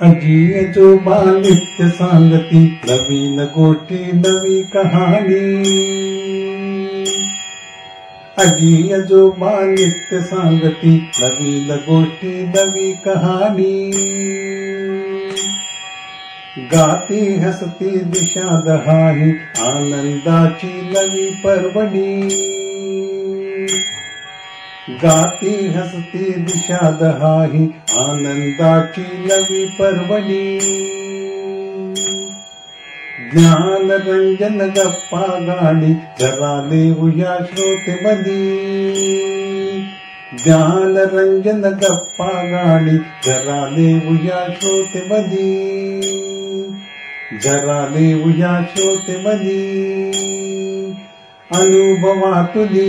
अजी जो नित्य सांगती नवीन गोष्टी नवी कहाणी. अजी जो नित्य सांगती नवीन गोष्टी नवी कहाणी. गाती हसती दिशा दहाही आनंदाची नवी पर्वणी गाती हसती दिशा हाही आनंदाची नवी पर्वणी ज्ञान रंजन गप्पा गाणी जरा देऊया श्रोते मधी ज्ञान रंजन गप्पा गाणी जरा देऊया श्रोते मधी जरा देऊया श्रोते अनुभवा तुली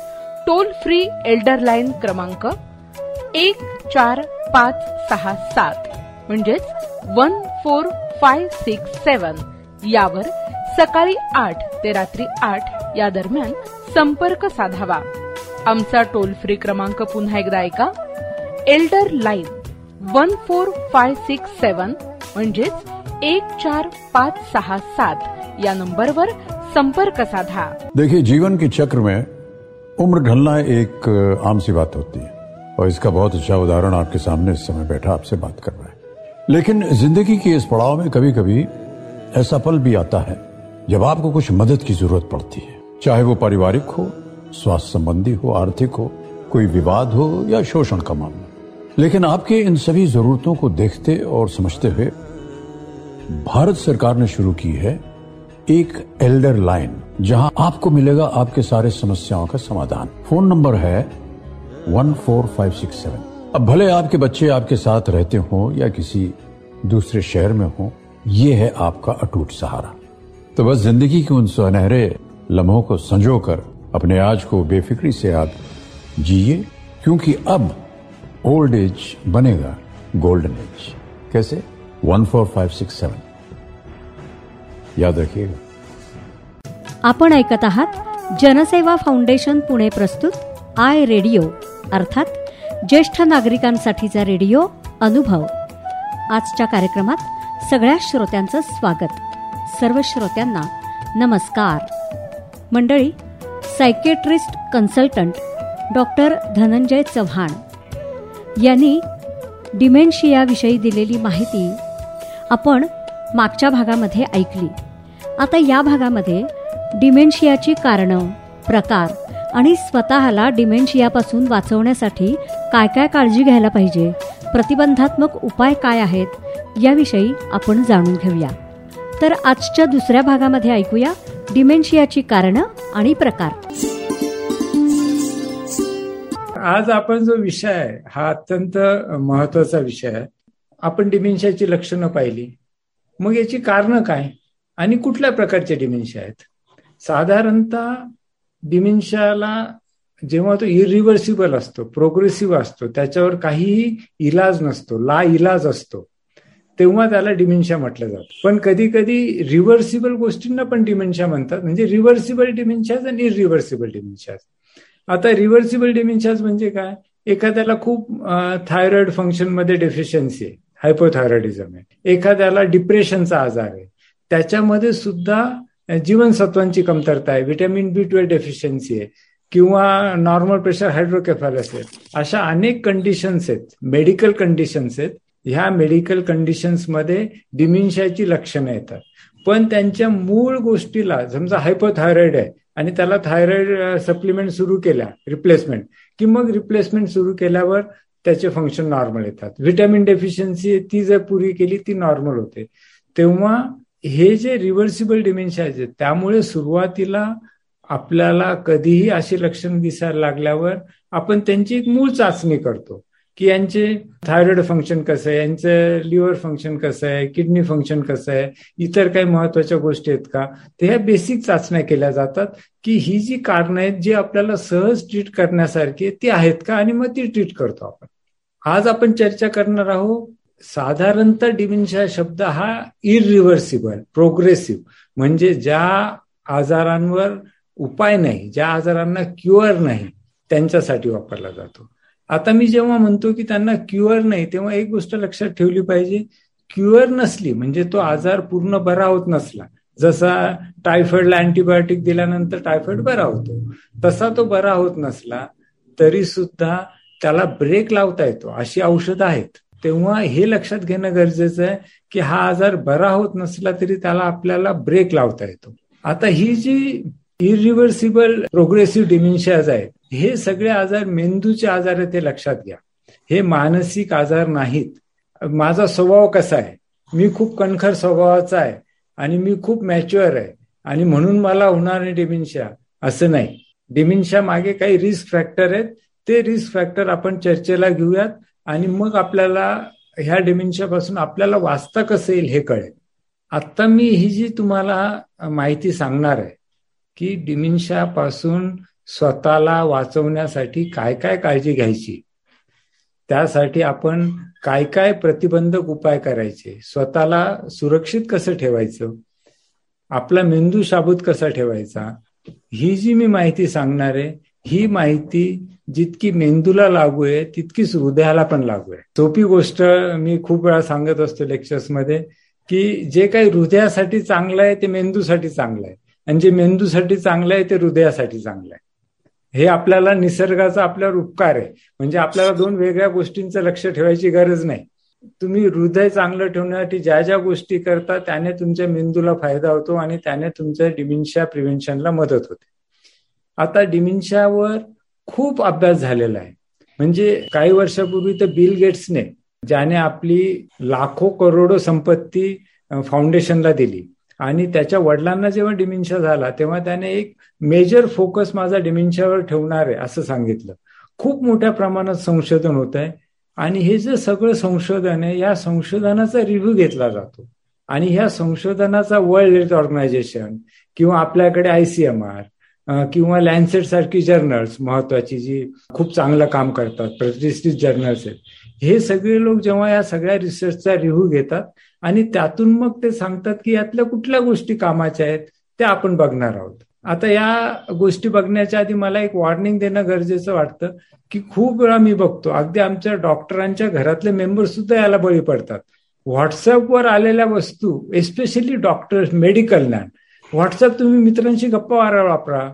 टोल फ्री एल्डर लाईन क्रमांक एक चार पाच सहा सात म्हणजेच one four five six seven. यावर सकाळी आठ ते रात्री आठ या दरम्यान संपर्क साधावा. आमचा टोल फ्री क्रमांक पुन्हा एकदा ऐका. Elder line one four five six seven म्हणजेच एक चार पाच सहा सात या नंबरवर संपर्क साधा. देखिए जीवन के चक्र में उम्र ढलना एक आम सी बात होती है। और इसका बहुत अच्छा उदाहरण आपके सामने इस समय बैठा आपसे बात कर रहा है। लेकिन ज़िंदगी के इस पड़ाव में कभी कभी ऐसा पल भी आता है, जब आपको कुछ मदद की ज़रूरत पड़ती है। चाहे वो पारिवारिक हो, स्वास्थ्य संबंधी हो, आर्थिक हो, कोई विवाद हो या शोषण का मामला। लेकिन आपके इन सभी जरूरतों को देखते और समझते हुए, भारत सरकार ने शुरू की है एक एल्डर लाइन। जहाँ आपको मिलेगा आपके सारे समस्याओं का समाधान। फ़ोन नंबर है one four five six seven. अब भले आपके बच्चे आपके साथ रहते हो या किसी दूसरे शहर में हो, ये है आपका अटूट सहारा। तो बस ज़िंदगी के उन सुनहरे लम्हों को संजो कर अपने आज को बेफिक्री से आप जिए, क्योंकि अब ओल्ड एज बनेगा गोल्डन एज। कैसे? One four five six seven. याद रखिएगा। आपण ऐकत आहात जनसेवा फाउंडेशन पुणे प्रस्तुत आय रेडिओ अर्थात ज्येष्ठ नागरिकांसाठीचा रेडिओ अनुभव. आजच्या कार्यक्रमात सगळ्या श्रोत्यांचं स्वागत. सर्व श्रोत्यांना नमस्कार. मंडळी psychiatrist consultant doctor Dhananjay Chavan यांनी डिमेन्शियाविषयी दिलेली माहिती आपण मागच्या भागामध्ये ऐकली. आता या भागामध्ये डिमेन्शियाची कारणं प्रकार आणि स्वतःला डिमेन्शियापासून वाचवण्यासाठी काय काय काळजी घ्यायला पाहिजे प्रतिबंधात्मक उपाय काय आहेत याविषयी आपण जाणून घेऊया. तर आजच्या दुसऱ्या भागामध्ये ऐकूया डिमेन्शियाची कारणं आणि प्रकार. आज आपण जो विषय आहे हा अत्यंत महत्त्वाचा विषय आहे. आपण डिमेन्शियाची लक्षणं पाहिली. मग याची कारणं काय? आणि कुठल्या प्रकारचे डिमेन्शिया आहेत? साधारणतः डिमेन्शियाला जेव्हा तो इरिव्हर्सिबल असतो प्रोग्रेसिव्ह असतो त्याच्यावर काहीही इलाज नसतो ला इलाज असतो तेव्हा त्याला डिमेन्शिया म्हटलं जातं. पण कधी कधी रिव्हर्सिबल गोष्टींना पण डिमेन्शिया म्हणतात. म्हणजे रिव्हर्सिबल डिमेन्शियाज आणि इरिव्हर्सिबल डिमेन्शियाज आता रिव्हर्सिबल डिमेन्शियाज म्हणजे काय? एखाद्याला खूप थायरॉइड फंक्शनमध्ये डेफिशियन्सी आहे हायपोथायरॉइडिझम आहे. एखाद्याला डिप्रेशनचा आजार आहे. त्याच्यामध्ये सुद्धा जीवनसत्वांची कमतरता आहे. व्हिटॅमिन बी ट्वेल्व डेफिशियन्सी आहे. किंवा नॉर्मल प्रेशर हायड्रोकेफॅलस आहेत अशा अनेक कंडिशन्स आहेत. मेडिकल कंडिशन्स आहेत. ह्या मेडिकल कंडिशन्समध्ये डिमिन्शियाची लक्षणं येतात. पण त्यांच्या मूळ गोष्टीला समजा हायपोथायरॉइड आहे आणि त्याला थायरॉइड सप्लिमेंट सुरू केल्या रिप्लेसमेंट की मग रिप्लेसमेंट सुरू केल्यावर त्याचे फंक्शन नॉर्मल येतात. व्हिटॅमिन डेफिशियन्सी ती जर पुरी केली ती नॉर्मल होते. तेव्हा हे जे रिव्हर्सिबल डिमेन्शिया आहेत त्यामुळे सुरुवातीला आपल्याला कधीही अशी लक्षणं दिसायला लागल्यावर आपण त्यांची एक मूळ चाचणी करतो की यांचे थायरॉइड फंक्शन कसं आहे यांचं लिव्हर फंक्शन कसं आहे किडनी फंक्शन कसं आहे इतर काही महत्त्वाच्या गोष्टी आहेत का? ते ह्या बेसिक चाचण्या केल्या जातात की ही जी कारणं आहेत जी आपल्याला सहज ट्रीट करण्यासारखी ती आहेत का? आणि मग ती ट्रीट करतो आपण. आज आपण चर्चा करणार आहोत साधारणतः डिमेन्शिया शब्द हा इरिव्हर्सिबल प्रोग्रेसिव्ह म्हणजे ज्या आजारांवर उपाय नाही ज्या आजारांना क्युअर नाही त्यांच्यासाठी वापरला जातो. आता मी जेव्हा म्हणतो की त्यांना क्युअर नाही तेव्हा एक गोष्ट लक्षात ठेवली पाहिजे. क्युअर नसली म्हणजे तो आजार पूर्ण बरा होत नसला. जसा टायफॉइडला अँटीबायोटिक दिल्यानंतर टायफॉइड बरा होतो. तसा तो बरा होत नसला तरी सुद्धा त्याला ब्रेक लावता येतो. अशी औषधं आहेत. तेव्हा हे लक्षात घेणं गरजेचं आहे की हा आजार बरा होत नसला तरी त्याला आपल्याला ब्रेक लावता येतो. आता ही जी इरिव्हर्सिबल प्रोग्रेसिव्ह डिमेन्शियाज आहेत हे सगळे आजार मेंदूचे आजार आहेत ते लक्षात घ्या. हे मानसिक आजार नाहीत. माझा स्वभाव कसा आहे? मी खूप कणखर स्वभावाचा आहे आणि मी खूप मॅच्युअर आहे आणि म्हणून मला होणार नाही डिमेन्शिया असं नाही. डिमेन्शिया मागे काही रिस्क फॅक्टर आहेत. ते रिस्क फॅक्टर आपण चर्चेला घेऊयात. आणि मग आपल्याला ह्या डिमेन्शियापासून आपल्याला वाचता कसं येईल हे कळेल. आता मी ही जी तुम्हाला माहिती सांगणार आहे की डिमेन्शियापासून स्वतःला वाचवण्यासाठी काय काय काळजी घ्यायची त्यासाठी आपण काय काय प्रतिबंधक उपाय करायचे स्वतःला सुरक्षित कसं ठेवायचं आपला मेंदू शाबूत कसा ठेवायचा ही जी मी माहिती सांगणार आहे ही माहिती जितकी मेंदूला लागू आहे तितकीच हृदयाला पण लागू आहे. सोपी गोष्ट मी खूप वेळा सांगत असतो लेक्चर्समध्ये की जे काही हृदयासाठी चांगलं आहे ते मेंदूसाठी चांगलं आहे. आणि जे मेंदूसाठी चांगलं आहे ते हृदयासाठी चांगलं आहे. हे आपल्याला निसर्गाचा आपल्यावर उपकार आहे. म्हणजे आपल्याला दोन वेगळ्या गोष्टींचं लक्ष ठेवायची गरज नाही. तुम्ही हृदय चांगलं ठेवण्यासाठी ज्या ज्या गोष्टी करता त्याने तुमच्या मेंदूला फायदा होतो आणि त्याने तुमच्या डिमिन्शिया प्रिव्हेन्शनला मदत होते. आता डिमिन्शियावर खूप अभ्यास झालेला आहे. म्हणजे काही वर्षापूर्वी तर बिल गेट्सने ज्याने आपली लाखो करोडो संपत्ती फाउंडेशनला दिली. आणि त्याच्या वडिलांना जेव्हा डिमेन्शिया झाला तेव्हा त्याने एक मेजर फोकस माझा डिमेन्शियावर ठेवणार आहे असं सांगितलं. खूप मोठ्या प्रमाणात संशोधन होत आहे आणि हे जे सगळं संशोधन आहे या संशोधनाचा रिव्ह्यू घेतला जातो. आणि ह्या संशोधनाचा वर्ल्ड हेल्थ ऑर्गनायझेशन किंवा आपल्याकडे आयसीएमआर किंवा लँडसेट सारखी जर्नल्स महत्वाची जी खूप चांगलं काम करतात प्रतिष्ठित जर्नल्स आहेत. हे सगळे लोक जेव्हा या सगळ्या रिसर्चचा रिव्ह्यू घेतात आणि त्यातून मग ते सांगतात की यातल्या कुठल्या गोष्टी कामाच्या आहेत त्या आपण बघणार आहोत. आता या गोष्टी बघण्याच्या आधी मला एक वॉर्निंग देणं गरजेचं वाटतं की खूप वेळा मी बघतो अगदी आमच्या डॉक्टरांच्या घरातले मेंबर सुद्धा याला बळी पडतात. व्हॉट्सअपवर आलेल्या वस्तू एस्पेशली डॉक्टर्स मेडिकल ज्ञान व्हॉट्सअप तुम्ही मित्रांशी गप्पा वारा वापरा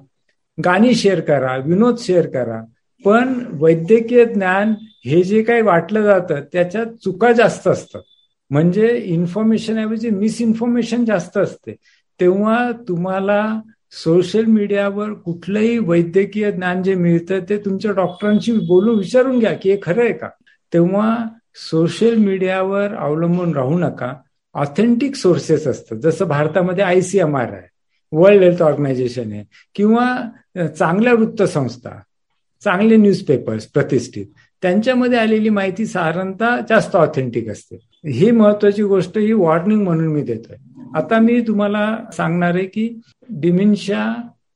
गाणी शेअर करा विनोद शेअर करा. पण वैद्यकीय ज्ञान हे जे काही वाटलं जातं त्याच्यात चुका जास्त असतात. म्हणजे इन्फॉर्मेशन ऐवजी मिसइन्फॉर्मेशन जास्त असते. तेव्हा तुम्हाला सोशल मीडियावर कुठलंही वैद्यकीय ज्ञान जे मिळतं ते तुमच्या डॉक्टरांशी बोलून विचारून घ्या की हे खरं आहे का? तेव्हा सोशल मीडियावर अवलंबून राहू नका. ऑथेंटिक सोर्सेस असतात. जसं भारतामध्ये आयसीएमआर आहे वर्ल्ड हेल्थ ऑर्गनायझेशन आहे किंवा चांगल्या वृत्तसंस्था चांगले न्यूजपेपर्स प्रतिष्ठित त्यांच्यामध्ये आलेली माहिती साधारणतः जास्त ऑथेंटिक असते. ही महत्वाची गोष्ट ही वॉर्निंग म्हणून मी देतोय. आता मी तुम्हाला सांगणार आहे की डिमेन्शिया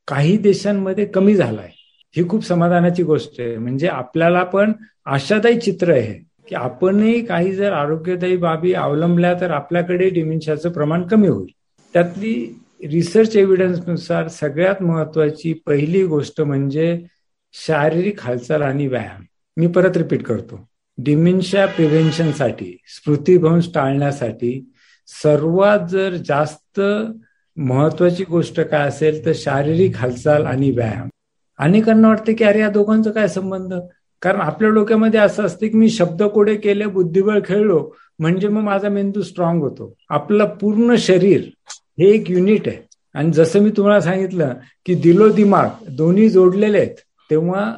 काही देशांमध्ये कमी झालाय. ही खूप समाधानाची गोष्ट आहे. म्हणजे आपल्याला पण आशादायी चित्र आहे. की आपणही काही जर आरोग्यदायी बाबी अवलंबल्या तर आपल्याकडे डिमेन्शियाचं प्रमाण कमी होईल. त्यातली रिसर्च एव्हिडन्सनुसार सगळ्यात महत्वाची पहिली गोष्ट म्हणजे शारीरिक हालचाल आणि व्यायाम. मी परत रिपीट करतो. डिमेन्शिया प्रिव्हेन्शनसाठी स्मृतिभ्रंश टाळण्यासाठी सर्वात जर जास्त महत्वाची गोष्ट काय असेल तर शारीरिक हालचाल आणि व्यायाम. अनेकांना वाटतं की अरे या दोघांचा काय संबंध? कारण आपल्या डोक्यामध्ये असं असते की मी शब्द कोडे केले बुद्धिबळ खेळलो म्हणजे मग माझा मेंदू स्ट्रॉंग होतो. आपलं पूर्ण शरीर हे एक युनिट आहे. आणि जसं मी तुम्हाला सांगितलं की दिलो दिमाग दोन्ही जोडलेले आहेत तेव्हा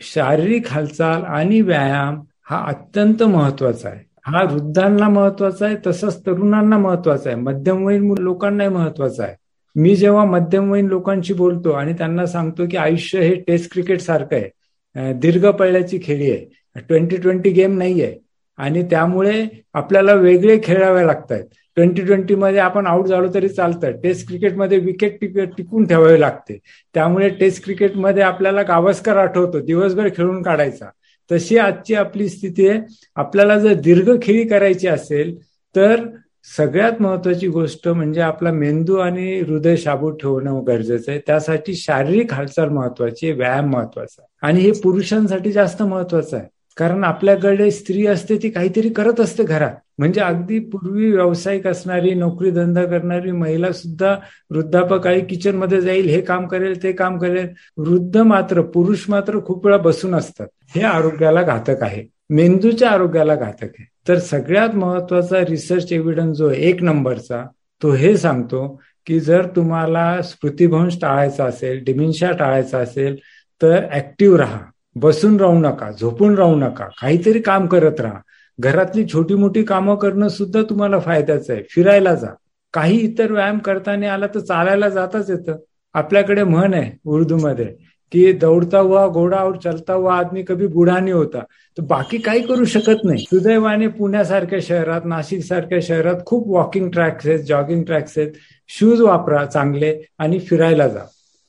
शारीरिक हालचाल आणि व्यायाम हा अत्यंत महत्त्वाचा आहे. हा वृद्धांना महत्त्वाचा आहे तसंच तरुणांना महत्त्वाचा आहे. मध्यमवयीन लोकांनाही महत्त्वाचा आहे. मी जेव्हा मध्यमवयीन लोकांशी बोलतो आणि त्यांना सांगतो की आयुष्य हे टेस्ट क्रिकेट सारखं आहे दीर्घ पळल्याची खेळी आहे. ट्वेंटी ट्वेंटी गेम नाहीये. आणि त्यामुळे आपल्याला वेगळे खेळावे लागतात ट्वेंटी ट्वेंटी मध्ये आपण आउट झालो तरी चालतं टेस्ट क्रिकेटमध्ये विकेट टिकून ठेवावी लागते. त्यामुळे टेस्ट क्रिकेटमध्ये आपल्याला गावस्कर आठवतो. दिवसभर खेळून काढायचा. तशी आजची आपली स्थिती आहे. आपल्याला जर दीर्घ खेळी करायची असेल तर सगळ्यात महत्वाची गोष्ट म्हणजे आपला मेंदू आणि हृदय शाबूत ठेवणं गरजेचं आहे. त्यासाठी शारीरिक हालचाल महत्वाची आहे व्यायाम महत्त्वाचा आहे. आणि हे पुरुषांसाठी जास्त महत्वाचं आहे. कारण आपल्याकडे स्त्री असते ती काहीतरी करत असते घरात. म्हणजे अगदी पूर्वी व्यावसायिक असणारी नोकरी धंदा करणारी महिला सुद्धा वृद्धापकाळी किचनमध्ये जाईल हे काम करेल ते काम करेल. वृद्ध मात्र पुरुष मात्र खूप वेळा बसून असतात. हे आरोग्याला घातक आहे. मेंदूच्या आरोग्याला घातक आहे. तर सगळ्यात महत्त्वाचा रिसर्च एव्हिडन्स जो एक नंबरचा तो हे सांगतो की जर तुम्हाला स्मृतिभ्रंश टाळायचा असेल डिमिन्शिया टाळायचा असेल तर ऍक्टिव्ह राहा. बसून राहू नका झोपून राहू नका काहीतरी काम करत राहा. घरातली छोटी मोठी कामं करणं सुद्धा तुम्हाला फायद्याचं आहे. फिरायला जा. काही इतर व्यायाम करताना आला तर चालायला जाताच येतं. आपल्याकडे म्हण आहे उर्दूमध्ये. कि दौडता हुआ घोडा और चलता हुआ आदमी कभी बुढा नाही होता। तर बाकी काही करू शकत नाही. सुदैवाने पुण्यासारख्या शहरात नाशिक सारख्या शहरात खूप वॉकिंग ट्रॅक्स आहेत जॉगिंग ट्रॅक्स आहेत. शूज वापरा चांगले आणि फिरायला जा.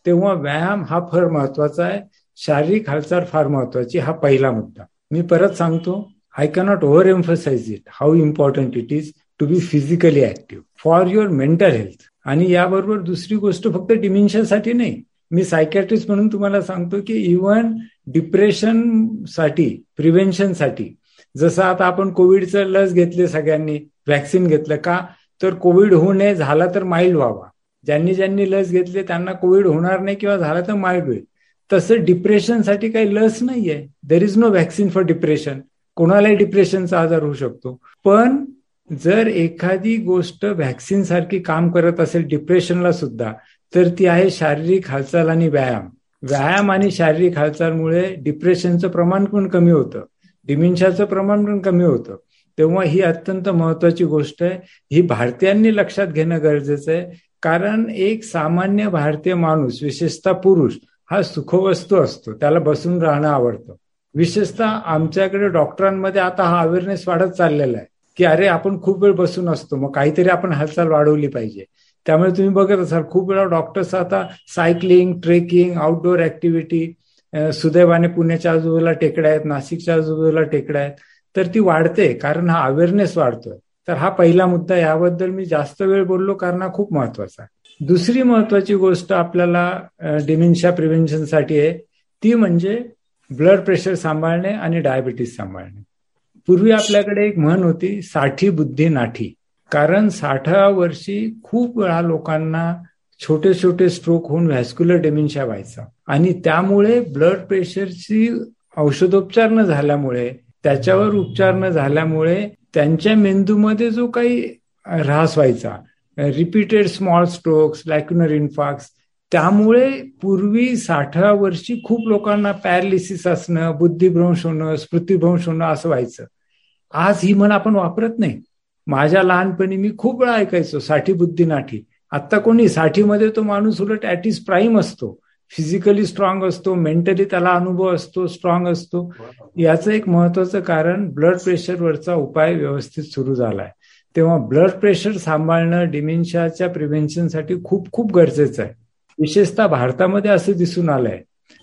तेव्हा व्यायाम हा फार महत्त्वाचा आहे. शारीरिक हालचाल फार महत्वाची. हा पहिला मुद्दा. मी परत सांगतो I cannot over emphasise it how important it is to be physically active for your mental health आणि याबरोबर दुसरी गोष्ट फक्त डिमेन्शनसाठी नाही. मी सायकॅट्रिस्ट म्हणून तुम्हाला सांगतो की इव्हन डिप्रेशनसाठी प्रिव्हेन्शनसाठी जसं आता आपण कोविडचं लस घेतले सगळ्यांनी व्हॅक्सिन घेतलं का? तर कोविड होऊ नये झाला तर माइल्ड व्हावा. ज्यांनी ज्यांनी लस घेतली त्यांना कोविड होणार नाही किंवा झाला तर माइल्ड होईल. तसं डिप्रेशनसाठी काही लस नाहीये. There is no vaccine for depression कोणालाही डिप्रेशनचा आजार होऊ शकतो. पण जर एखादी गोष्ट व्हॅक्सिन सारखी काम करत असेल डिप्रेशनला सुद्धा तर ती आहे शारीरिक हालचाल आणि व्यायाम. व्यायाम आणि शारीरिक हालचालमुळे डिप्रेशनचं प्रमाण पण कमी होतं. डिमिन्शाचं प्रमाण पण कमी होतं. तेव्हा ही अत्यंत महत्वाची गोष्ट आहे. ही भारतीयांनी लक्षात घेणं गरजेचं आहे. कारण एक सामान्य भारतीय माणूस विशेषतः पुरुष हा सुखवस्तू असतो. त्याला बसून राहणं आवडतं. विशेषतः आमच्याकडे डॉक्टरांमध्ये आता हा अवेअरनेस वाढत चाललेला आहे. की अरे आपण खूप वेळ बसून असतो. मग काहीतरी आपण हालचाल वाढवली पाहिजे. त्यामुळे तुम्ही बघत असाल खूप वेळा डॉक्टर्स आता सायकलिंग ट्रेकिंग आउटडोअर ऍक्टिव्हिटी सुदैवाने पुण्याच्या आजूबाजूला टेकड्या आहेत नाशिकच्या आजूबाजूला टेकड्या आहेत. तर ती वाढते कारण हा अवेअरनेस वाढतोय. तर हा पहिला मुद्दा याबद्दल मी जास्त वेळ बोललो कारण हा खूप महत्त्वाचा आहे. दुसरी महत्वाची गोष्ट आपल्याला डिमेन्शिया प्रिव्हेन्शनसाठी आहे. ती म्हणजे ब्लड प्रेशर सांभाळणे आणि डायबिटीस सांभाळणे. पूर्वी आपल्याकडे एक म्हण होती साठी बुद्धी नाठी. कारण साठा वर्षी खूप वेळा लोकांना छोटे छोटे स्ट्रोक होऊन व्हॅस्क्युलर डेमेन्शिया व्हायचा. आणि त्यामुळे ब्लड प्रेशरची औषधोपचार न झाल्यामुळे त्याच्यावर उपचार न झाल्यामुळे त्यांच्या मेंदूमध्ये जो काही ऱ्हास व्हायचा repeated small strokes lacunar infarcts त्यामुळे पूर्वी साठव्या वर्षी खूप लोकांना पॅरालिसिस असणं बुद्धिभ्रंश होणं स्मृतिभ्रंश होणं असं व्हायचं. आज ही म्हण आपण वापरत नाही. माझ्या लहानपणी मी खूप वेळा ऐकायचो साठी बुद्धी नाठी. आता कोणी साठीमध्ये तो माणूस उलट इज प्राईम असतो. फिजिकली स्ट्रॉंग असतो मेंटली त्याला अनुभव असतो स्ट्रॉंग असतो. याचं एक महत्वाचं कारण ब्लड प्रेशरवरचा उपाय व्यवस्थित सुरू झालाय. तेव्हा ब्लड प्रेशर सांभाळणं डिमेन्शियाच्या प्रिव्हेन्शनसाठी खूप खूप गरजेचं आहे. विशेषतः भारतामध्ये असं दिसून आलंय.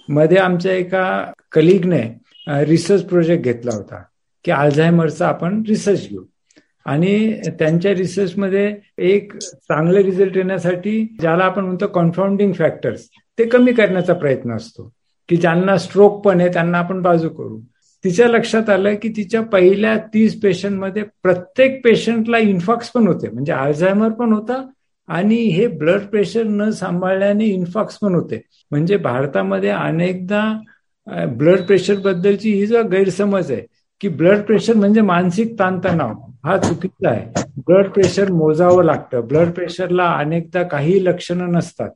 मध्ये आमच्या एका कलिगने रिसर्च प्रोजेक्ट घेतला होता की अल्झायमरचा आपण रिसर्च घेऊ. आणि त्यांच्या रिसर्चमध्ये एक चांगले रिझल्ट येण्यासाठी ज्याला आपण म्हणतो कॉन्फाउंडिंग फॅक्टर्स ते कमी करण्याचा प्रयत्न असतो. की ज्यांना स्ट्रोक पण आहे त्यांना आपण बाजू करू. तिच्या लक्षात आलं की तिच्या पहिल्या तीस पेशंटमध्ये प्रत्येक पेशंटला इन्फॉक्स पण होते. म्हणजे अल्झायमर पण होता आणि हे ब्लड प्रेशर न सांभाळल्याने इन्फॉक्स पण होते. म्हणजे भारतामध्ये अनेकदा ब्लड प्रेशर बद्दलची ही जो गैरसमज आहे की ब्लड प्रेशर म्हणजे मानसिक ताणतणाव. हा चुकीचा आहे. ब्लड प्रेशर मोजावं लागतं. ब्लड प्रेशरला अनेकदा काही लक्षणं नसतात.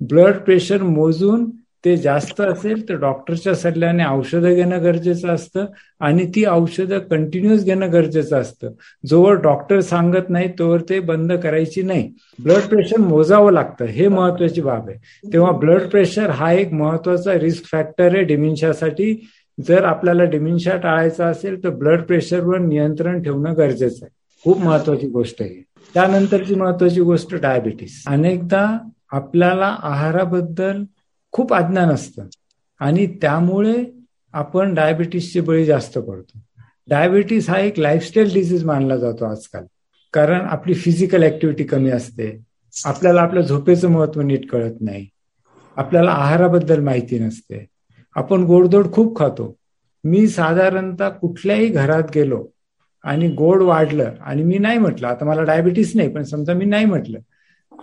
ब्लड प्रेशर मोजून ते जास्त असेल तर डॉक्टरच्या सल्ल्याने औषधं घेणं गरजेचं असतं आणि ती औषधं कंटिन्युअस घेणं गरजेचं असतं. जोवर डॉक्टर सांगत नाही तोवर ते बंद करायची नाही. ब्लड प्रेशर मोजावं लागतं. हे महत्वाची बाब आहे. तेव्हा ब्लड प्रेशर हा एक महत्त्वाचा रिस्क फॅक्टर आहे डिमेन्शियासाठी जर आपल्याला डिमेन्शिया टाळायचा असेल तर ब्लड प्रेशरवर नियंत्रण ठेवणं गरजेचं आहे. खूप महत्वाची गोष्ट आहे. त्यानंतरची महत्वाची गोष्ट डायबिटीस अनेकदा आपल्याला आहाराबद्दल खूप अज्ञान असतं आणि त्यामुळे आपण डायबिटीसचे बळी जास्त पडतो. डायबिटीस हा एक लाईफस्टाईल डिसीज मानला जातो आजकाल. कारण आपली फिजिकल ऍक्टिव्हिटी कमी असते. आपल्याला आपल्या झोपेचं महत्त्व नीट कळत नाही. आपल्याला आहाराबद्दल माहिती नसते. आपण गोडधोड खूप खातो. मी साधारणतः कुठल्याही घरात गेलो आणि गोड वाढलं आणि मी नाही म्हटलं आता मला डायबिटीस नाही पण समजा मी नाही म्हटलं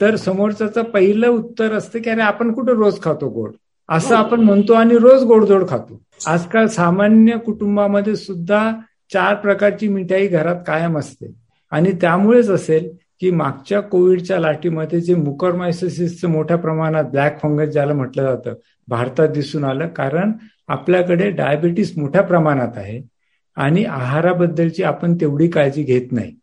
तर समोरचं पहिलं उत्तर असतं की अरे आपण कुठं रोज खातो गोड? असं आपण म्हणतो आणि रोज गोडधोड खातो. आजकाल सामान्य कुटुंबामध्ये सुद्धा चार प्रकारची मिठाई घरात कायम असते. आणि त्यामुळेच असेल की मागच्या कोविडच्या लाटीमध्ये जे मुकरमायसिसचं मोठ्या प्रमाणात ब्लॅक फंगस ज्याला म्हटलं जातं भारतात दिसून आलं. कारण आपल्याकडे डायबिटीस मोठ्या प्रमाणात आहे आणि आहाराबद्दलची आपण तेवढी काळजी घेत नाही.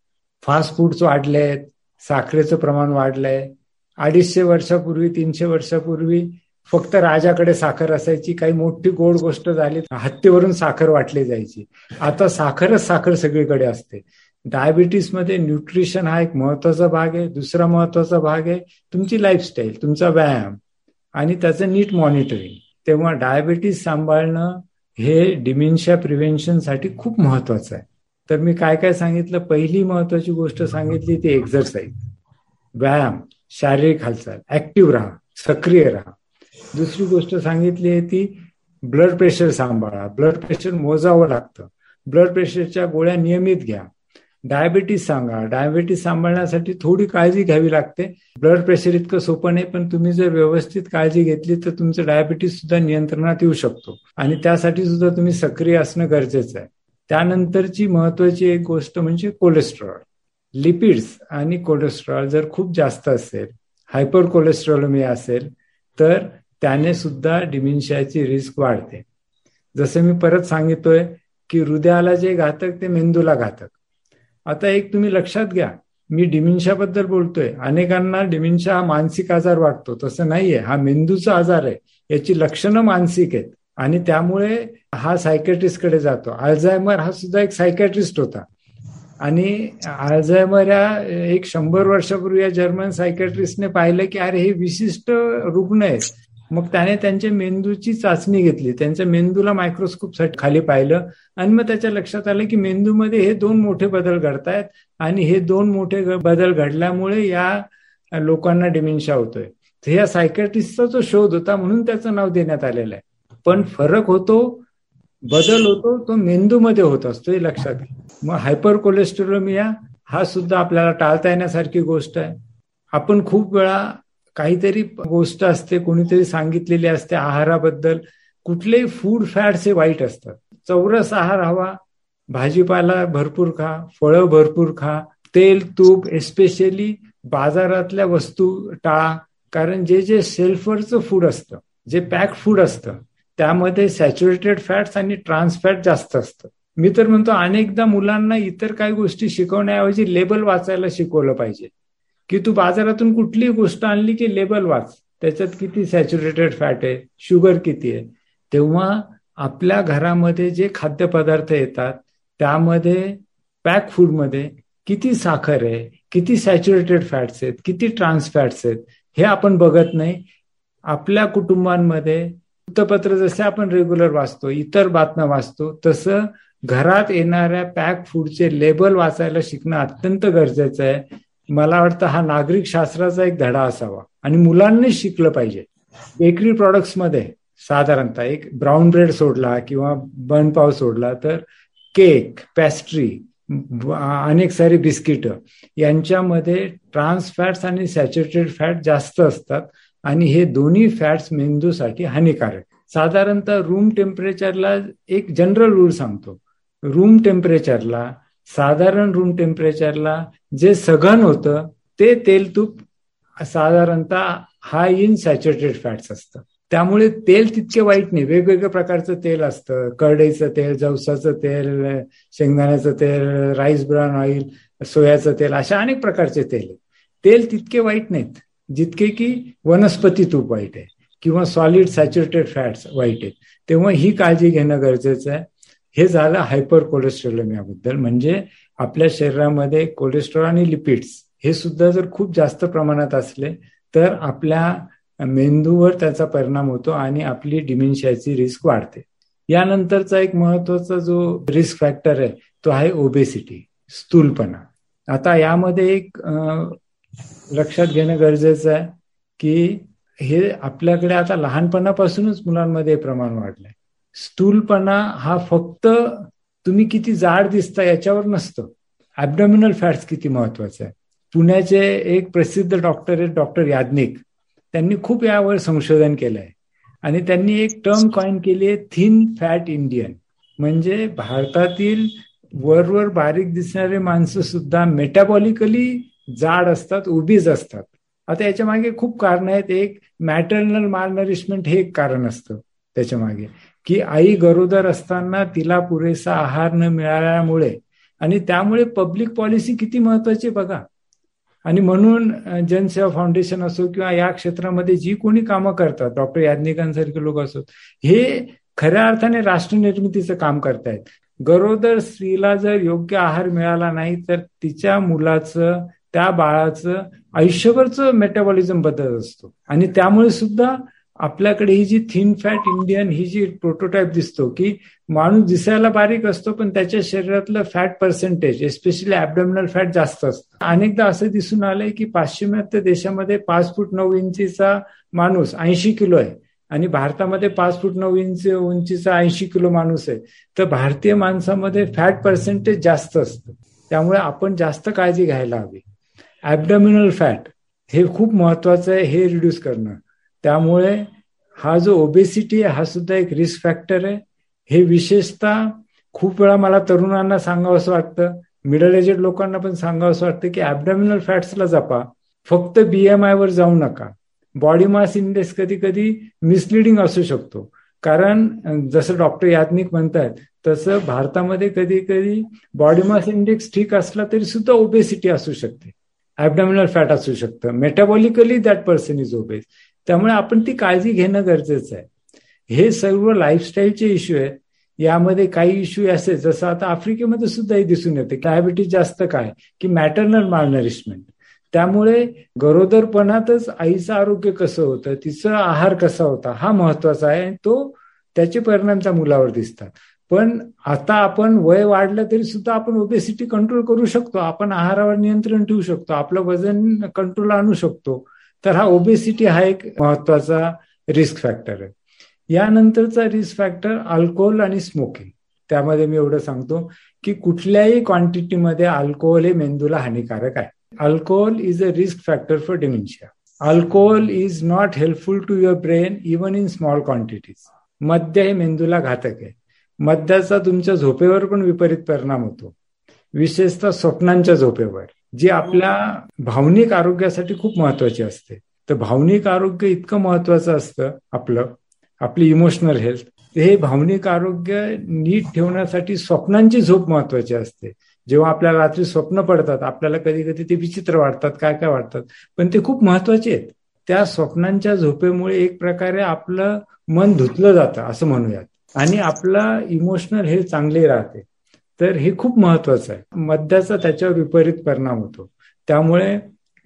फास्ट फूड्स वाढले आहेत साखरेचं प्रमाण वाढलंय. अडीचशे वर्षापूर्वी तीनशे वर्षापूर्वी फक्त राजाकडे साखर असायची. काही मोठी गोड गोष्ट झाली हत्तीवरून साखर वाटली जायची. आता साखरच साखर सगळीकडे असते. डायबिटीसमध्ये न्यूट्रिशन हा एक महत्त्वाचा भाग आहे. दुसरा महत्त्वाचा भाग आहे तुमची लाईफस्टाईल तुमचा व्यायाम. आणि त्याचं नीट मॉनिटरिंग तेव्हा डायबिटीस सांभाळणं हे डिमेन्शिया प्रिव्हेन्शनसाठी खूप महत्वाचं आहे. तर मी काय काय सांगितलं? पहिली महत्वाची गोष्ट सांगितली ती एक्झरसाईज व्यायाम शारीरिक हालचाल ऍक्टिव्ह राहा सक्रिय राहा. दुसरी गोष्ट सांगितली आहे ती ब्लड प्रेशर सांभाळा. ब्लड प्रेशर मोजावं लागतं. ब्लड प्रेशरच्या गोळ्या नियमित घ्या. डायबिटीस सांगा. डायबिटीस सांभाळण्यासाठी थोडी काळजी घ्यावी लागते. ब्लड प्रेशर इतकं सोपं नाही पण तुम्ही जर व्यवस्थित काळजी घेतली तर तुमचं डायबिटीस सुद्धा नियंत्रणात येऊ शकतो. आणि त्यासाठी सुद्धा तुम्ही सक्रिय असणं गरजेचं आहे. त्यानंतरची महत्वाची एक गोष्ट म्हणजे कोलेस्ट्रॉल. लिपिड्स आणि कोलेस्ट्रॉल जर खूप जास्त असेल हायपर कोलेस्ट्रॉलमी असेल तर त्याने सुद्धा डिमेन्शियाची रिस्क वाढते. जसं मी परत सांगितोय की हृदयाला जे घातक ते मेंदूला घातक. आता एक तुम्ही लक्षात घ्या. मी डिमिन्शियाबद्दल बोलतोय. अनेकांना डिमिन्शिया हा मानसिक आजार वाटतो. तसं नाहीये. हा मेंदूचा आजार आहे. याची लक्षणं मानसिक आहेत. आणि त्यामुळे हा सायकॅट्रिस्टकडे जातो. अल्झायमर हा सुद्धा एक सायकॅट्रिस्ट होता. आणि अल्झायमर या एक शंभर वर्षापूर्वी या जर्मन सायकॅट्रिस्टने पाहिलं की अरे हे विशिष्ट रुग्ण आहेत. मग त्याने त्यांच्या मेंदूची चाचणी घेतली. त्यांच्या मेंदूला मायक्रोस्कोपसाठी खाली पाहिलं. आणि मग त्याच्या लक्षात आलं की मेंदूमध्ये हे दोन मोठे बदल घडतायत आणि हे दोन मोठे बदल घडल्यामुळे या लोकांना डिमेन्शिया होतोय. तर या सायकॅट्रिस्टचा जो शोध होता म्हणून त्याचं नाव देण्यात आलेलं आहे. पण फरक होतो बदल होतो तो मेंदूमध्ये होत असतो हे लक्षात घ्या. मग हायपर कोलेस्ट्रोलोमिया हा सुद्धा आपल्याला टाळता येण्यासारखी गोष्ट आहे. आपण खूप वेळा काहीतरी गोष्ट असते कोणीतरी सांगितलेली असते आहाराबद्दल कुठलेही फूड फॅट्स हे वाईट असतात. चौरस आहार हवा भाजीपाला भरपूर खा फळं भरपूर खा तेल तूप एस्पेशली बाजारातल्या वस्तू टाळा कारण जे जे सेल्फरचं फूड असतं जे पॅक फूड असतं त्यामध्ये सॅच्युरेटेड फॅट्स आणि ट्रान्स फॅट जास्त असतं. मी तर म्हणतो अनेकदा मुलांना इतर काही गोष्टी शिकवण्याऐवजी लेबल वाचायला शिकवलं पाहिजे. की तू बाजारातून कुठलीही गोष्ट आणली की लेबल वाच? त्याच्यात किती सॅच्युरेटेड फॅट आहे? शुगर किती आहे? तेव्हा आपल्या घरामध्ये जे खाद्यपदार्थ येतात त्यामध्ये पॅक फूडमध्ये किती साखर आहे किती सॅच्युरेटेड फॅट्स आहेत किती ट्रान्स फॅट्स आहेत हे आपण बघत नाही. आपल्या कुटुंबांमध्ये वृत्तपत्र जसे आपण रेग्युलर वाचतो इतर बातम्या वाचतो तसं घरात येणाऱ्या पॅक फूडचे लेबल वाचायला शिकणं अत्यंत गरजेचं आहे. मला वाटतं हा नागरिक शास्त्राचा एक धडा असावा. आणि मुलांनी शिकलं पाहिजे. बेकरी प्रॉडक्ट्समध्ये साधारणतः एक ब्राऊन ब्रेड सोडला किंवा बन पाव सोडला तर केक पॅस्ट्री अनेक सारी बिस्किट यांच्यामध्ये ट्रान्स फॅट्स आणि सॅच्युरेटेड फॅट जास्त असतात आणि हे दोन्ही फॅट्स मेंदूसाठी हानिकारक. साधारणतः रूम टेम्परेचरला एक जनरल रूल सांगतो. रूम टेम्परेचरला साधारण रूम टेम्परेचरला जे सघन होतं ते तेल तूप साधारणतः हाय इन सॅच्युरेटेड फॅट्स असतं. त्यामुळे तेल तितके वाईट नाही. वेगवेगळ्या प्रकारचं तेल असतं. करडईचं तेल जवसाचं तेल शेंगदाण्याचं तेल राईस ब्राऊन ऑइल सोयाचं तेल अशा अनेक प्रकारचे तेल तेल तितके वाईट नाहीत. जितके की वनस्पती तूप वाईट आहे किंवा सॉलिड सॅच्युरेटेड फॅट्स वाईट आहेत. तेव्हा ही काळजी घेणं गरजेचं आहे. हे झालं हायपर कोलेस्ट्रॉलमियाबद्दल म्हणजे आपल्या शरीरामध्ये कोलेस्ट्रॉल आणि लिपिड्स हे सुद्धा जर खूप जास्त प्रमाणात असले तर आपल्या मेंदूवर त्याचा परिणाम होतो आणि आपली डिमेन्शियाची रिस्क वाढते. यानंतरचा एक महत्त्वाचा जो रिस्क फॅक्टर आहे तो आहे ओबेसिटी स्थूलपणा. आता यामध्ये एक लक्षात घेणं गरजेचं आहे की हे आपल्याकडे आता लहानपणापासूनच मुलांमध्ये प्रमाण वाढलंय. स्थूलपणा हा फक्त तुम्ही किती जाड दिसता याच्यावर नसतं. ऍबडॉमिनल फॅट्स किती महत्वाचं आहे पुण्याचे एक प्रसिद्ध डॉक्टर आहेत डॉक्टर याज्ञिक. त्यांनी खूप यावर संशोधन केलं आहे आणि त्यांनी एक टर्म कॉइन केली आहे थिन फॅट इंडियन म्हणजे भारतातील वरवर बारीक दिसणारे माणसं सुद्धा मेटाबॉलिकली जाड असतात उबीज असतात. आता याच्या मागे खूप कारण आहेत. एक मॅटर्नल मालनरिशमेंट हे एक कारण असतं त्याच्यामागे. की आई गरोदर असताना तिला पुरेसा आहार न मिळाल्यामुळे. आणि त्यामुळे पब्लिक पॉलिसी किती महत्वाची बघा. आणि म्हणून जनसेवा फाउंडेशन असो किंवा या क्षेत्रामध्ये जी कोणी कामं करतात डॉक्टर याज्ञिकांसारखे लोक असोत हे खऱ्या अर्थाने राष्ट्रनिर्मितीचं काम करतायत. गरोदर स्त्रीला जर योग्य आहार मिळाला नाही तर तिच्या मुलाचं त्या बाळाचं आयुष्यभरचं मेटाबॉलिझम बदलत असतो. आणि त्यामुळे सुद्धा आपल्याकडे ही जी थिन फॅट इंडियन ही जी प्रोटोटाईप दिसतो की माणूस दिसायला बारीक असतो पण त्याच्या शरीरातलं fat percentage especially abdominal fat जास्त असतं. अनेकदा असं दिसून आलंय की पाश्चिमात्य देशामध्ये पाच फूट नऊ इंचीचा माणूस ऐंशी किलो आहे आणि भारतामध्ये पाच फूट नऊ इंच उंचीचा ऐंशी किलो माणूस आहे. तर भारतीय माणसामध्ये फॅट पर्सेंटेज जास्त असतं. त्यामुळे आपण जास्त काळजी घ्यायला हवी. ऍबडॉमिनल फॅट हे खूप महत्वाचं आहे हे रिड्यूस करणं. त्यामुळे हा जो ओबेसिटी आहे हा सुद्धा एक रिस्क फॅक्टर आहे. हे विशेषतः खूप वेळा मला तरुणांना सांगावं असं वाटतं. मिडल एजेड लोकांना पण सांगावं असं वाटतं की ऍबडॉमिनल फॅट्सला जपा. फक्त बीएमआय वर जाऊ नका. बॉडी मास इंडेक्स कधी कधी मिसलिडिंग असू शकतो. कारण जसं डॉक्टर याज्ञिक म्हणतात तसं भारतामध्ये कधी कधी बॉडी मास इंडेक्स ठीक असला तरी सुद्धा ओबेसिटी असू शकते. ऍबडॉमिनल फॅट असू शकतं. Metabolically that person is obese त्यामुळे आपण ती काळजी घेणं गरजेचं आहे. हे सर्व लाईफस्टाईलचे इश्यू आहेत. यामध्ये काही इश्यू असे जसं आता आफ्रिकेमध्ये सुद्धा हे दिसून येते. डायबिटीज जास्त काय? की मॅटर्नल मालनरिशमेंट त्यामुळे गरोदरपणातच आईचं आरोग्य कसं होतं तिचा आहार कसा होता हा महत्त्वाचा आहे आणि तो त्याचे परिणाम त्या मुलावर दिसतात. पण आता आपण वय वाढलं तरी सुद्धा आपण ओबेसिटी कंट्रोल करू शकतो. आपण आहारावर नियंत्रण ठेवू शकतो. आपलं वजन कंट्रोल आणू शकतो. तर हा ओबेसिटी हा एक महत्त्वाचा रिस्क फॅक्टर आहे. यानंतरचा रिस्क फॅक्टर अल्कोहोल आणि स्मोकिंग त्यामध्ये मी एवढं सांगतो की कुठल्याही क्वांटिटीमध्ये अल्कोहोल हे मेंदूला हानिकारक आहे. Alcohol is a risk factor for dementia alcohol is not helpful to your brain even in small quantities मद्य हे मेंदूला घातक आहे. मद्याचा तुमच्या झोपेवर पण विपरीत परिणाम होतो. विशेषतः स्वप्नांच्या झोपेवर. जी आपल्या भावनिक आरोग्यासाठी खूप महत्वाची असते. तर भावनिक आरोग्य इतकं महत्वाचं असतं आपलं आपली इमोशनल हेल्थ हे भावनिक आरोग्य नीट ठेवण्यासाठी स्वप्नांची झोप महत्वाची असते. जेव्हा आपल्याला रात्री स्वप्न पडतात आपल्याला कधी कधी ते विचित्र वाटतात काय काय वाटतात. पण ते खूप महत्त्वाचे आहेत. त्या स्वप्नांच्या झोपेमुळे एक प्रकारे आपलं मन धुतलं जातं असं म्हणूयात. आणि आपला इमोशनल हेल्थ चांगली राहते. तर हे खूप महत्वाचं आहे. मद्याचा त्याच्यावर विपरीत परिणाम होतो. त्यामुळे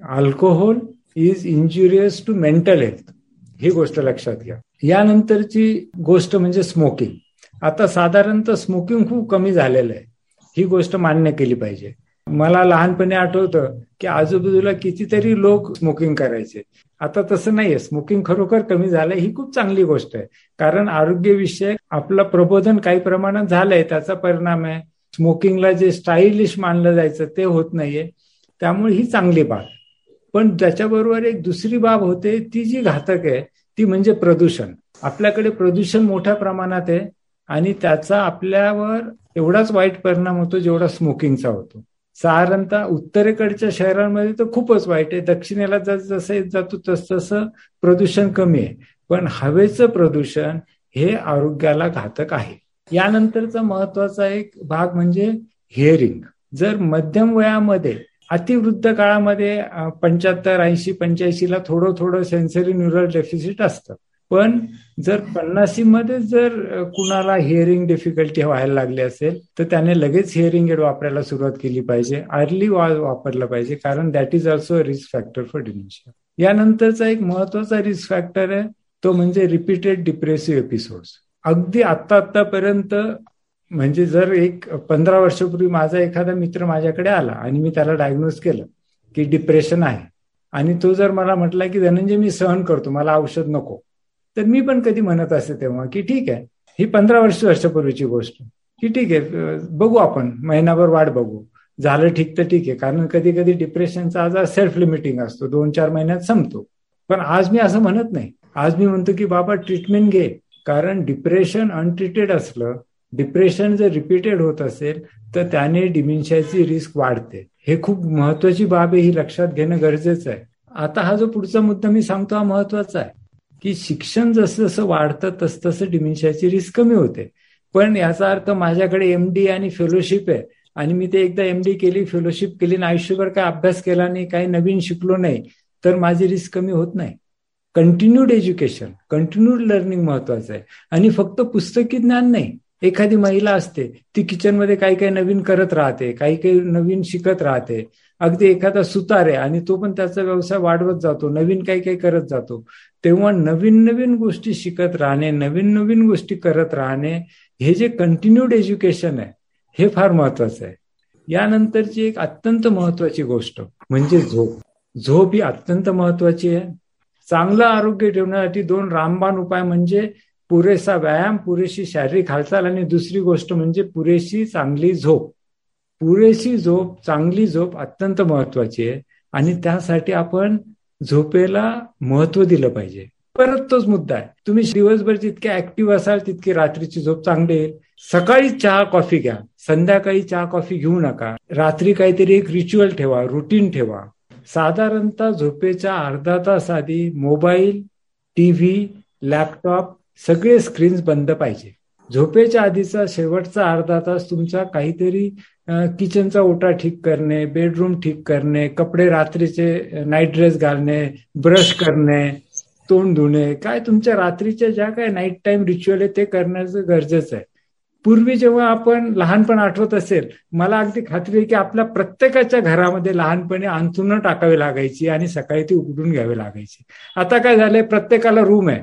alcohol is injurious to mental health ही गोष्ट लक्षात घ्या. यानंतरची गोष्ट म्हणजे स्मोकिंग आता साधारणतः स्मोकिंग खूप कमी झालेलं आहे. ही गोष्ट मान्य केली पाहिजे. मला लहानपणी आठवतं की आजूबाजूला कितीतरी लोक स्मोकिंग करायचे. आता तसं नाहीये. स्मोकिंग खरोखर कमी झालंय ही खूप चांगली गोष्ट आहे. कारण आरोग्यविषयक आपलं प्रबोधन काही प्रमाणात झालंय त्याचा परिणाम आहे. स्मोकिंगला जे स्टाईलिश मानलं जायचं ते होत नाहीये. त्यामुळे ही चांगली बाब. पण त्याच्याबरोबर एक दुसरी बाब होते ती जी घातक आहे ती म्हणजे प्रदूषण. आपल्याकडे प्रदूषण मोठ्या प्रमाणात आहे आणि त्याचा आपल्यावर एवढाच वाईट परिणाम होतो जेवढा स्मोकिंगचा होतो. साधारणतः उत्तरेकडच्या शहरांमध्ये तर खूपच वाईट आहे. दक्षिणेला जसं येत जातो तस तसं प्रदूषण कमी आहे. पण हवेचं प्रदूषण हे आरोग्याला घातक आहे. यानंतरचा महत्त्वाचा एक भाग म्हणजे हिअरिंग. जर मध्यम वयामध्ये अतिवृद्ध काळामध्ये पंच्याहत्तर ऐंशी पंच्याऐंशीला थोडं थोडं सेन्सरी न्यूरल डेफिसिट असतं. पण जर पन्नासी मध्ये जर कुणाला हिअरिंग डिफिकल्टी व्हायला लागली असेल तर त्याने लगेच हिअरिंग एड वापरायला सुरुवात केली पाहिजे. अर्ली वापरलं पाहिजे कारण that is also risk factor for dementia यानंतरचा एक महत्त्वाचा रिस्क फॅक्टर आहे तो म्हणजे रिपीटेड डिप्रेसिव्ह एपिसोड्स अगदी आत्ता आत्तापर्यंत म्हणजे जर एक पंधरा वर्षापूर्वी माझा एखादा मित्र माझ्याकडे आला आणि मी त्याला डायग्नोज केलं की डिप्रेशन आहे आणि तो जर मला म्हटला की धनंजय मी सहन करतो मला औषध नको. तर मी पण कधी म्हणत असे तेव्हा की ठीक आहे ही पंधरा वर्ष वर्षापूर्वीची गोष्ट. की ठीक आहे बघू आपण महिनाभर वाट बघू. झालं ठीक तर ठीक आहे कारण कधी कधी डिप्रेशनचा आजार सेल्फ लिमिटिंग असतो दोन चार महिन्यात संपतो. पण आज मी असं म्हणत नाही. आज मी म्हणतो की बाबा ट्रीटमेंट घे. कारण डिप्रेशन अनट्रीटेड असलं डिप्रेशन जर रिपीटेड होत असेल तर त्याने डिमेन्शियाची रिस्क वाढते. हे खूप महत्वाची बाब आहे ही लक्षात घेणं गरजेचं आहे. आता हा जो पुढचा मुद्दा मी सांगतो हा महत्त्वाचा आहे की शिक्षण जसं जसं वाढतं तस तसं डिमेन्शियाची रिस्क कमी होते. पण याचा अर्थ माझ्याकडे एमडी आणि फेलोशिप आहे आणि मी ते एकदा एमडी केली फेलोशिप केली आणि आयुष्यभर काय अभ्यास केला नाही काही नवीन शिकलो नाही तर माझी रिस्क कमी होत नाही. कंटिन्यूड एज्युकेशन कंटिन्यूड लर्निंग महत्वाचं आहे. आणि फक्त पुस्तकी ज्ञान नाही. एखादी महिला असते ती किचनमध्ये काही काही नवीन करत राहते काही काही नवीन शिकत राहते. अगदी एखादा सुतार आहे आणि तो पण त्याचा व्यवसाय वाढवत जातो नवीन काही काही करत जातो. तेव्हा नवीन नवीन गोष्टी शिकत राहणे नवीन नवीन गोष्टी करत राहणे हे जे कंटिन्यूड एज्युकेशन आहे हे फार महत्वाचं आहे. यानंतरची एक अत्यंत महत्वाची गोष्ट म्हणजे झोप. झोप ही अत्यंत महत्वाची आहे. चांगलं आरोग्य ठेवण्यासाठी दोन रामबाण उपाय म्हणजे पुरेसा व्यायाम पुरेशी शारीरिक हालचाल आणि दुसरी गोष्ट म्हणजे पुरेशी चांगली झोप. पुरेशी झोप चांगली झोप अत्यंत महत्वाची आहे आणि त्यासाठी आपण झोपेला महत्त्व दिलं पाहिजे. परत तोच मुद्दा आहे. तुम्ही दिवसभर जितके ऍक्टिव्ह असाल तितकी रात्रीची झोप चांगली येईल सकाळी चहा कॉफी घ्या. संध्याकाळी चहा कॉफी घेऊ नका. रात्री काहीतरी एक रिच्युअल ठेवा रुटीन ठेवा. साधारणतः झोपेच्या अर्धा तास आधी मोबाईल टीव्ही लॅपटॉप सगळे स्क्रीन्स बंद पाहिजे. झोपेच्या आधीचा शेवटचा अर्धा तास तुमचा काहीतरी किचनचा ओटा ठीक करणे बेडरूम ठीक करणे कपडे रात्रीचे नाईट ड्रेस घालणे ब्रश करणे तोंड धुणे काय तुमच्या रात्रीच्या ज्या काय नाईट टाइम रिच्युअल आहे ते करण्याचं गरजेचं आहे. पूर्वी जेव्हा आपण लहानपण आठवत असेल मला अगदी खात्री आहे की आपल्या प्रत्येकाच्या घरामध्ये लहानपणी अंथरुणं टाकावी लागायची आणि सकाळी ती उघडून घ्यावी लागायची. आता काय झालंय प्रत्येकाला रूम आहे.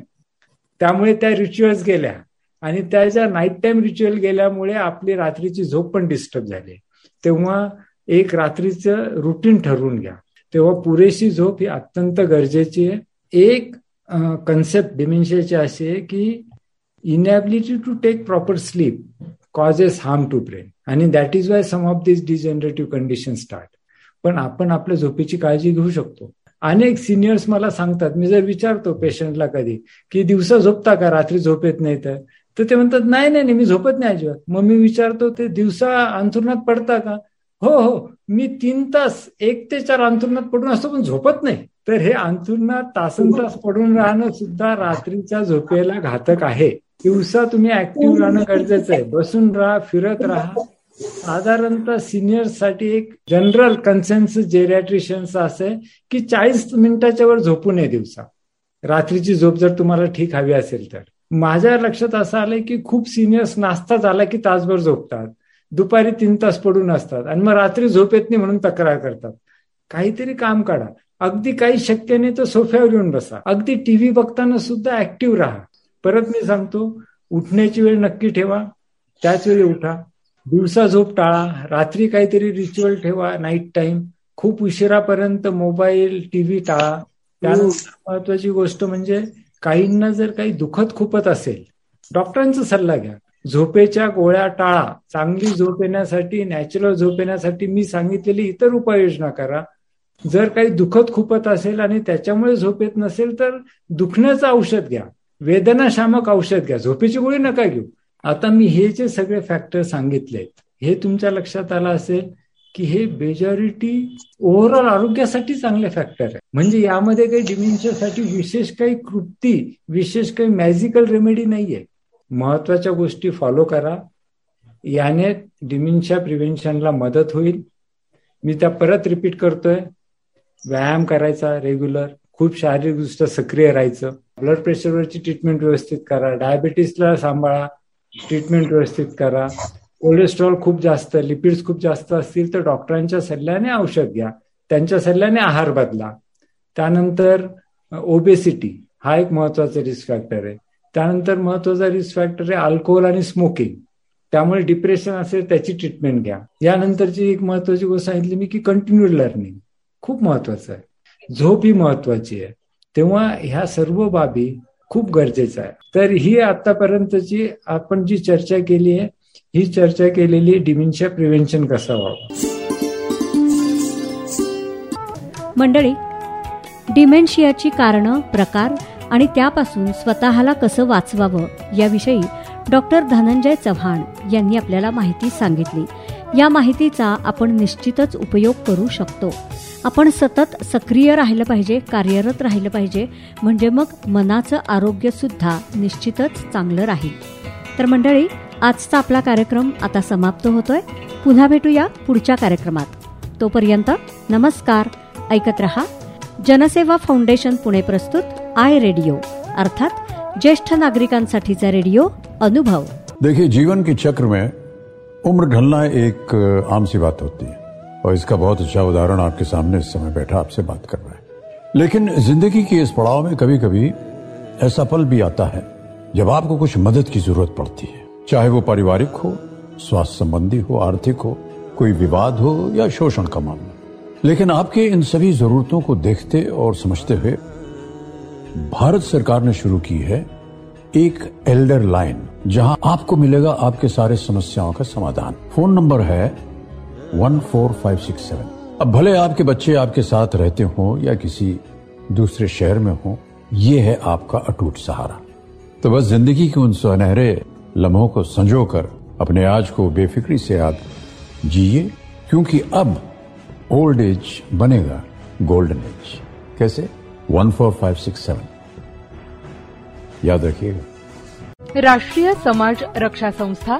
त्यामुळे त्या रिच्युअल्स गेल्या. आणि त्या ज्या नाईट टाइम रिच्युअल गेल्यामुळे आपली रात्रीची झोप पण डिस्टर्ब झाली. तेव्हा एक रात्रीचं रुटीन ठरवून घ्या. तेव्हा पुरेशी झोप ही अत्यंत गरजेची आहे. एक कन्सेप्ट डिमेन्शियाची अशी आहे की inability to take proper sleep causes harm to brain आणि that is why some of this degenerative condition start पण आपण आपल्या झोपेची काळजी घेऊ शकतो. अनेक सिनियर्स मला सांगतात मी जर विचारतो पेशंटला कधी की दिवसा झोपता का? रात्री झोप येत नाही तर? तर ते म्हणतात नाही नाही मी झोपत नाही अजिबात. मग मी विचारतो ते दिवसा अंथरुणात पडता का? हो हो मी तीन तास एक ते चार अंथरुणात पडून असतो पण झोपत नाही. तर हे अंथरुणात तासन तास पडून राहणं सुद्धा रात्रीच्या झोपेला घातक आहे. दिवसा तुम्ही ऍक्टिव्ह राहणं गरजेचं आहे. बसून राहा फिरत राहा. साधारणतः सिनियर्ससाठी एक जनरल कन्सेन्सस जेरॅट्रिशियन्स असं आहे की चाळीस मिनिटाच्या वर झोपू नये दिवसा रात्रीची झोप जर तुम्हाला ठीक हवी असेल तर. माझ्या लक्षात असं आलंय की खूप सिनियर्स नाश्ता झाला की तासभर झोपतात. दुपारी तीन तास पडून असतात. आणि मग रात्री झोप येत नाही म्हणून तक्रार करतात. काहीतरी काम काढा. अगदी काही शक्य नाही तर सोफ्यावर येऊन बसा. अगदी टीव्ही बघताना सुद्धा ऍक्टिव्ह राहा. परत मी सांगतो उठण्याची वेळ नक्की ठेवा त्याच वेळी उठा. दिवसा झोप टाळा रात्री काहीतरी रिच्युअल ठेवा नाईट टाइम खूप उशिरापर्यंत मोबाईल टीव्ही टाळा. त्यानंतर महत्वाची गोष्ट म्हणजे काहींना जर काही दुखत खुपत असेल डॉक्टरांचा सल्ला घ्या. झोपेच्या गोळ्या टाळा. चांगली झोप येण्यासाठी नॅचरल झोप येण्यासाठी मी सांगितलेली इतर उपाययोजना करा. जर काही दुखत खुपत असेल आणि त्याच्यामुळे झोप येत नसेल तर दुखण्याचं औषध घ्या. वेदनाशामक औषध घ्या. झोपेची गोळी नका घेऊ. आता मी हे जे सगळे फॅक्टर सांगितले हे तुमच्या लक्षात आलं असेल की हे मेजॉरिटी ओव्हरऑल आरोग्यासाठी चांगले फॅक्टर आहे म्हणजे यामध्ये काही डिमेन्शियासाठी विशेष काही कृती विशेष काही मॅजिकल रेमेडी नाहीये. महत्त्वाच्या गोष्टी फॉलो करा. याने डिमेन्शिया प्रिव्हेन्शनला मदत होईल. मी त्या परत रिपीट करतोय. व्यायाम करायचा रेग्युलर खूप शारीरिकदृष्ट्या सक्रिय राहायचं. ब्लड प्रेशरवरची ट्रीटमेंट व्यवस्थित करा. डायबिटीसला सांभाळा. ट्रीटमेंट व्यवस्थित करा. कोलेस्ट्रॉल खूप जास्त लिपिड्स खूप जास्त असतील तर डॉक्टरांच्या सल्ल्याने औषध घ्या. त्यांच्या सल्ल्याने आहार बदला. त्यानंतर ओबेसिटी हा एक महत्त्वाचा रिस्क फॅक्टर आहे. त्यानंतर महत्त्वाचा रिस्क फॅक्टर आहे अल्कोहोल आणि स्मोकिंग त्यामुळे डिप्रेशन असेल त्याची ट्रीटमेंट घ्या. यानंतरची एक महत्वाची गोष्ट सांगितली मी की कंटिन्यू लर्निंग खूप महत्वाचं आहे. झोप ही महत्वाची आहे. तेव्हा ह्या सर्व बाबी खूप गरजेचं आहे तर ही आतापर्यंतची आपण जी चर्चा केली आहे ही चर्चा केलेली डिमेन्शिया प्रिव्हेन्शन कसं व्हावं? मंडळी डिमेन्शियाची कारणं प्रकार आणि त्यापासून स्वतःला कसं वाचवावं याविषयी डॉक्टर धनंजय चव्हाण यांनी आपल्याला माहिती सांगितली. या माहितीचा आपण निश्चितच उपयोग करू शकतो. आपण सतत सक्रिय राहिलं पाहिजे कार्यरत राहिलं पाहिजे म्हणजे मग मनाचं आरोग्य सुद्धा निश्चितच चांगलं राहील. तर मंडळी आजचा आपला कार्यक्रम आता समाप्त होतोय. पुन्हा भेटूया पुढच्या कार्यक्रमात. तोपर्यंत नमस्कार ऐकत रहा. जनसेवा फाउंडेशन पुणे प्रस्तुत आय रेडिओ अर्थात ज्येष्ठ नागरिकांसाठीचा रेडिओ अनुभव. देखिए जीवन के चक्र में उम्र ढलना एक आम सी बात होती है। और इसका बहुत अच्छा उदाहरण आपके सामने इस समय बैठा आपसे बात कर रहा है। लेकिन ज़िंदगी के इस पड़ाव में कभी कभी ऐसा पल भी आता है, जब आपको कुछ मदद की ज़रूरत पड़ती है। चाहे वो पारिवारिक हो, स्वास्थ्य संबंधी हो, आर्थिक हो, कोई विवाद हो या शोषण का मामला। लेकिन आपके इन सभी जरूरतों को देखते और समझते हुए भारत सरकार ने शुरू की है एक एल्डर लाइन, जहाँ आपको मिलेगा आपके सारे समस्याओं का समाधान। फ़ोन नंबर है one four five six seven अब भले आपके बच्चे आपके साथ रहते हो या किसी दूसरे शहर में हो, ये है आपका अटूट सहारा। तो बस ज़िंदगी के उन सुनहरे लम्हों को संजो कर अपने आज को बेफिक्री से आप जिए, क्योंकि अब ओल्ड एज बनेगा गोल्डन एज कैसे? One four five six seven याद रखिएगा। राष्ट्रीय समाज रक्षा संस्था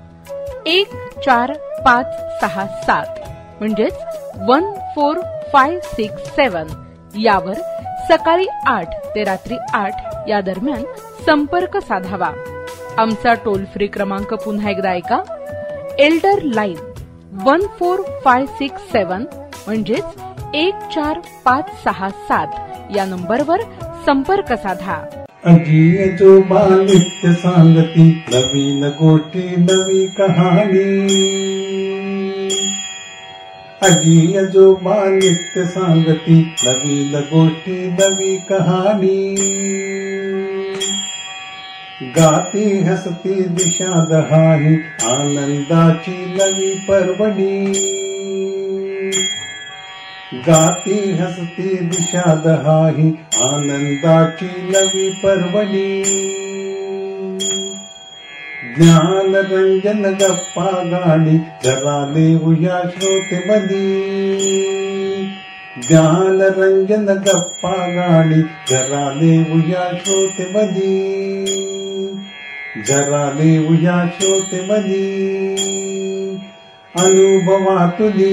एक चार पाच सहा सात म्हणजेच one four five six seven यावर सकाळी आठ ते रात्री आठ या दरम्यान संपर्क साधावा. आमचा टोल फ्री क्रमांक पुन्हा एकदा ऐका. Elder line one four five six seven म्हणजेच एक चार पाच सहा सात या नंबरवर संपर्क साधा. अजी आजोबा नित्य सांगती नवीन गोष्टी नवी कहाणी अजी आजोबा नित्य सांगती नवीन गोष्टी नवी कहाणी गाती हसती दिशा दहाही आनंदाची नवी पर्वणी। गाती हसती दिशा दहाही आनंदाची नवी पर्वणी ज्ञान रंजन गप्पा गाणी जरा देऊया श्रोते मधी ज्ञान रंजन गप्पा गाणी जरा देऊया श्रोते मधी जरा देऊया श्रोते मधी अनुभवा तुली